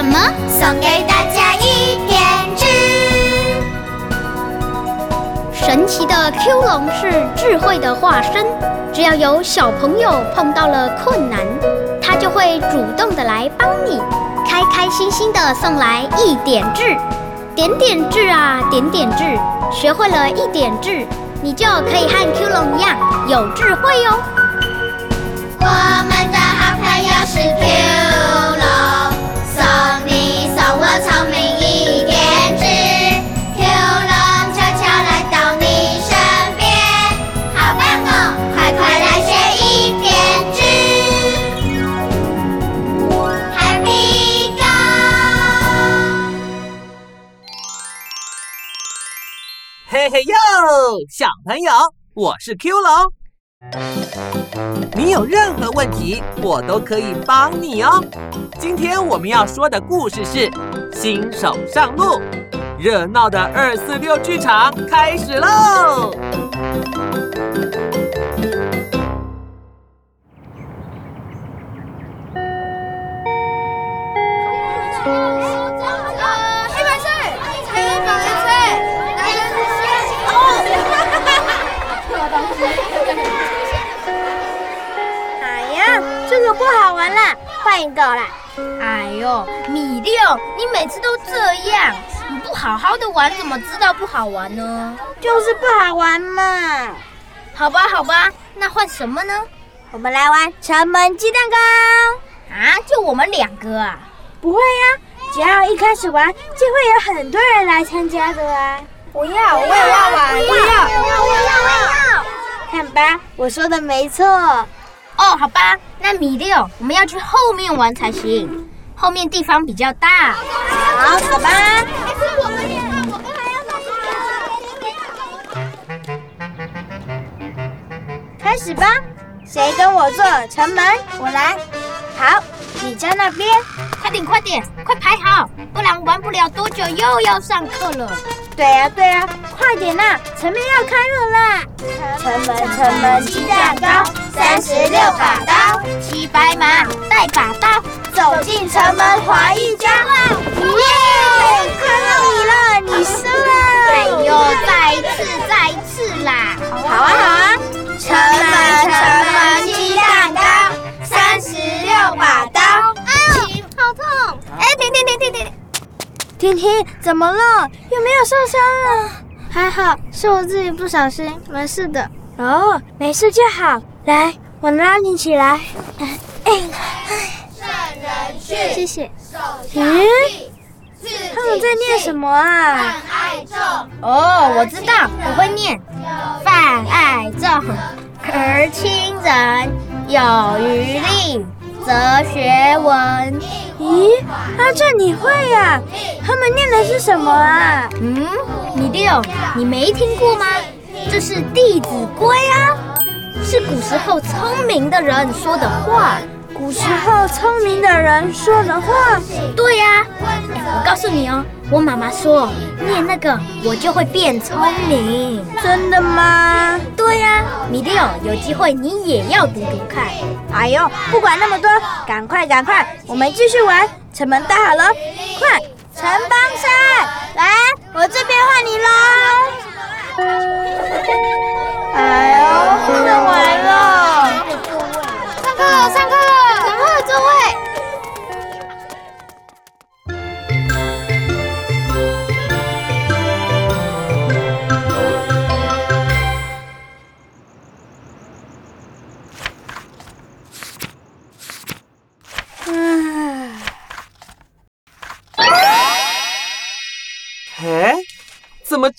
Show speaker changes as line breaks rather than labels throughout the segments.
什么？送给大家一点智。神奇的 Q 龙是智慧的化身，只要有小朋友碰到了困难，它就会主动的来帮你，开开心心的送来一点智。点点智啊，点点智，学会了一点智，你就可以和 Q 龙一样有智慧哟。
我们的好朋友是 Q。
嘿哟，小朋友，我是 Q 龙。你有任何问题，我都可以帮你哦。今天我们要说的故事是新手上路，热闹的二四六剧场开始喽！
哎呀，这个不好玩啦，换一个啦。
哎呦，米六，你每次都这样，你不好好的玩，怎么知道不好玩呢？
就是不好玩嘛。
好吧，好吧，那换什么呢？
我们来玩城门鸡蛋糕。
啊，就我们两个啊？
不会呀、只要一开始玩，就会有很多人来参加的啊。
我要，我也要玩，
我要，我要，我要。看吧，我说的没错。
哦，好吧，那米六，我们要去后面玩才行，后面地方比较大。
好，走吧。开始吧，谁跟我做城门？我来。好，你在那边。
快点，快点，快排好，不然玩不了多久又要上课了。
对呀、对呀、快点呐、城门要开了啦！城门城门鸡蛋糕，三十六把刀，
骑白马，带把刀，
走进城门划一家。耶！看到你了，你输了。
哎呦，再一次，再一次啦！
好啊好啊！城门城门鸡蛋糕，三十六把婷婷，怎么了？有没有受伤啊？还好，是我自己不小心，没事的。哦，没事就好。来，我拉你起来。哎，谢谢。咦，他们在念什么啊？
哦，我知道，我会念。泛爱众，而亲仁，有余力，德学文。
咦，阿正你会呀、他们念的是什么啊？
嗯，你六，你没听过吗？这是《弟子规》啊，是古时候聪明的人说的话。
古时候聪明的人说的话。
对呀、哎我告诉你哦，我妈妈说念那个我就会变聪明。
真的吗？
对呀、米六，有机会你也要读读看。
哎呦，不管那么多，赶快赶快，我们继续玩。城门搭好了，快！城邦山，来，我这边换你喽。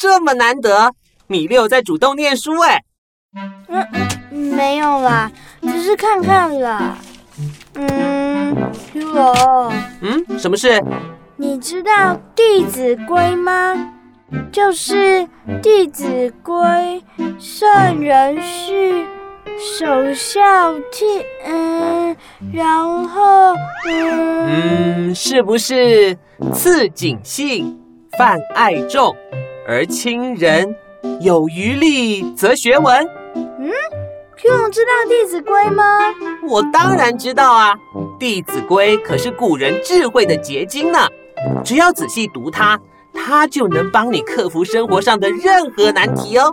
这么难得？米六在主动念书哎。
没有啦，只是看看啦。嗯，Q 龙，
嗯，什么事？
你知道《弟子规》吗？就是《弟子规》，圣人训，首孝悌，嗯，然后，嗯，
嗯，是不是次谨信，泛爱众，而亲仁，有余力则学文？
嗯 Q 龙知道《弟子规》吗？
我当然知道啊，《弟子规》可是古人智慧的结晶呢。只要仔细读它，它就能帮你克服生活上的任何难题哦。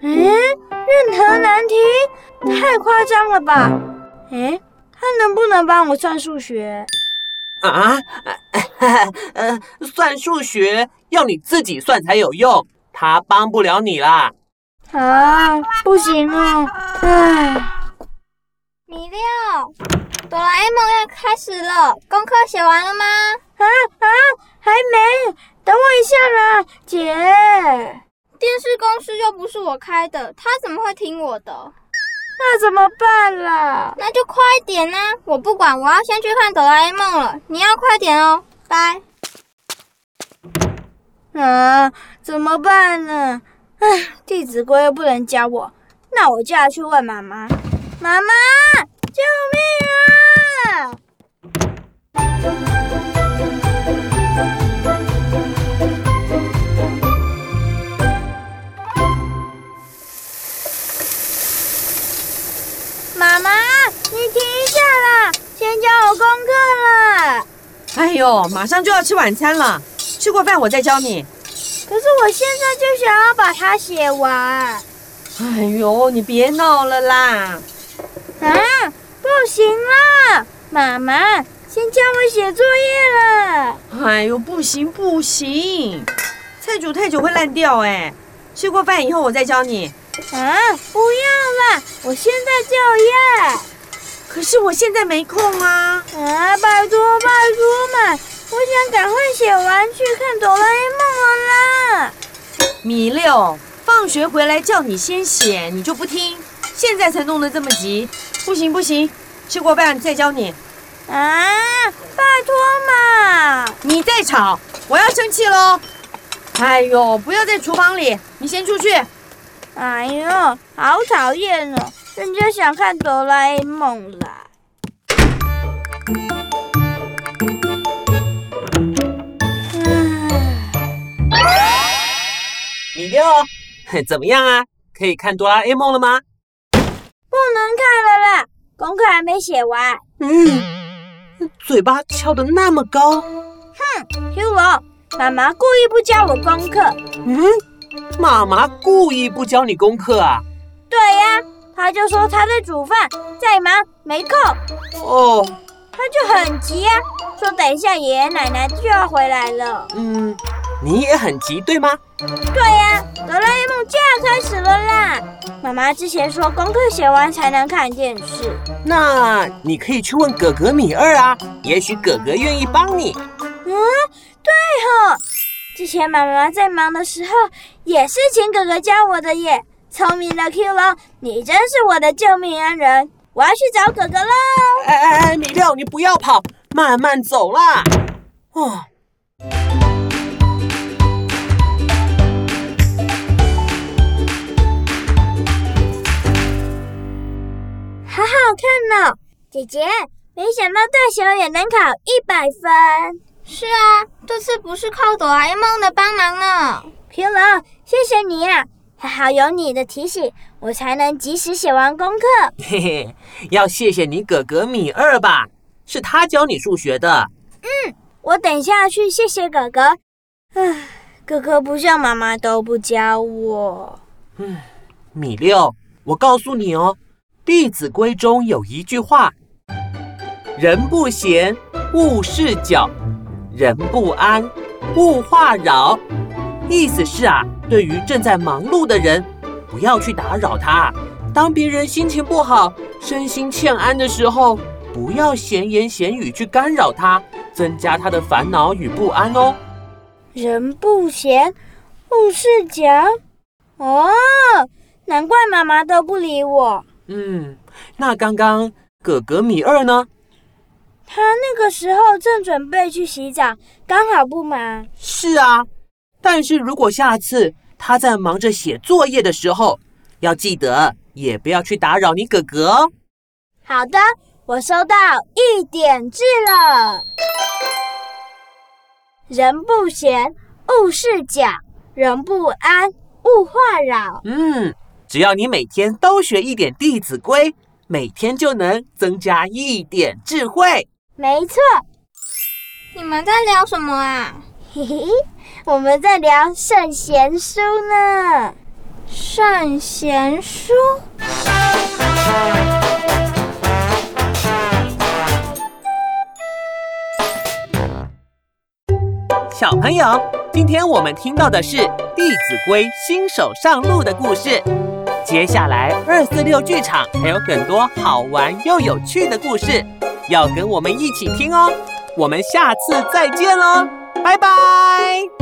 嗯，任何难题？太夸张了吧？哎，它能不能帮我算数学？
啊？呃，算数学要你自己算才有用，他帮不了你啦。
啊，不行哦！唉，
米六，哆啦 A 梦要开始了，功课写完了吗？
啊啊，还没，等我一下啦，姐。
电视公司又不是我开的，他怎么会听我的？
那怎么办啦？
那就快点啊！我不管，我要先去看哆啦 A 梦了。你要快点哦，拜。
啊，怎么办呢？唉，《弟子规》又不能教我，那我就要去问妈妈。妈妈，救命啊！妈妈，你停下啦，先教我功课了。
哎呦，马上就要吃晚餐了，吃过饭我再教你。
可是我现在就想要把它写完。
哎呦，你别闹了啦！
啊，不行啦，妈妈，先教我写作业了。
哎呦，不行不行，菜煮太久会烂掉哎。吃过饭以后我再教你。
啊，不要啦，我现在就要。
可是我现在没空啊。
啊，拜托拜托嘛。我想赶快写完去看哆啦 A 梦了啦！
米六，放学回来叫你先写，你就不听，现在才弄得这么急，不行不行，吃过饭再教你。
啊，拜托嘛！
你再吵，我要生气喽！哎呦，不要在厨房里，你先出去。
哎呦，好讨厌哦！人家想看哆啦 A 梦啦。
六，怎么样啊？可以看哆啦 A 梦了吗？
不能看了啦，功课还没写完。
嗯，嘴巴翘得那么高。
哼，Q 龙，妈妈故意不教我功课。
嗯，妈妈故意不教你功课啊？
对呀，她就说她在煮饭，在忙，没空。
哦，
她就很急呀，说等一下爷爷奶奶就要回来了。
嗯。你也很急，对吗？
对呀，哆就要开始了啦！妈妈之前说功课写完才能看电视，
那你可以去问哥哥米二啊，也许哥哥愿意帮你。
嗯，对哈，之前妈妈在忙的时候也是请哥哥教我的耶。聪明的 Q 龙，你真是我的救命恩人！我要去找哥哥喽！
哎哎哎，米六，你不要跑，慢慢走啦。哦。
好好看呢，姐姐，没想到大小也能考一百分。
是啊，这次不是靠哆啦 A 梦的帮忙呢。
平龙，谢谢你啊，还好有你的提醒，我才能及时写完功课。
嘿嘿，要谢谢你哥哥米二吧，是他教你数学的。
嗯，我等下去谢谢哥哥。唉，哥哥不像妈妈都不教我。
嗯，米六，我告诉你哦。《弟子规》中有一句话：“人不闲，勿事搅；人不安，勿话扰。”意思是啊，对于正在忙碌的人，不要去打扰他；当别人心情不好、身心欠安的时候，不要闲言闲语去干扰他，增加他的烦恼与不安哦。
人不闲，勿事搅。哦，难怪妈妈都不理我。
嗯，那刚刚哥哥米二呢？
他那个时候正准备去洗澡，刚好不忙。
是啊，但是如果下次他在忙着写作业的时候，要记得也不要去打扰你哥哥哦。
好的，我收到一点字了。人不闲，勿事搅；人不安，勿话扰。
嗯。只要你每天都学一点《弟子规》，每天就能增加一点智慧。
没错，
你们在聊什么啊？
嘿嘿，我们在聊圣贤书呢。
圣贤书。
小朋友，今天我们听到的是《弟子规》新手上路的故事。接下来二四六剧场还有很多好玩又有趣的故事，要跟我们一起听哦。我们下次再见喽，拜拜。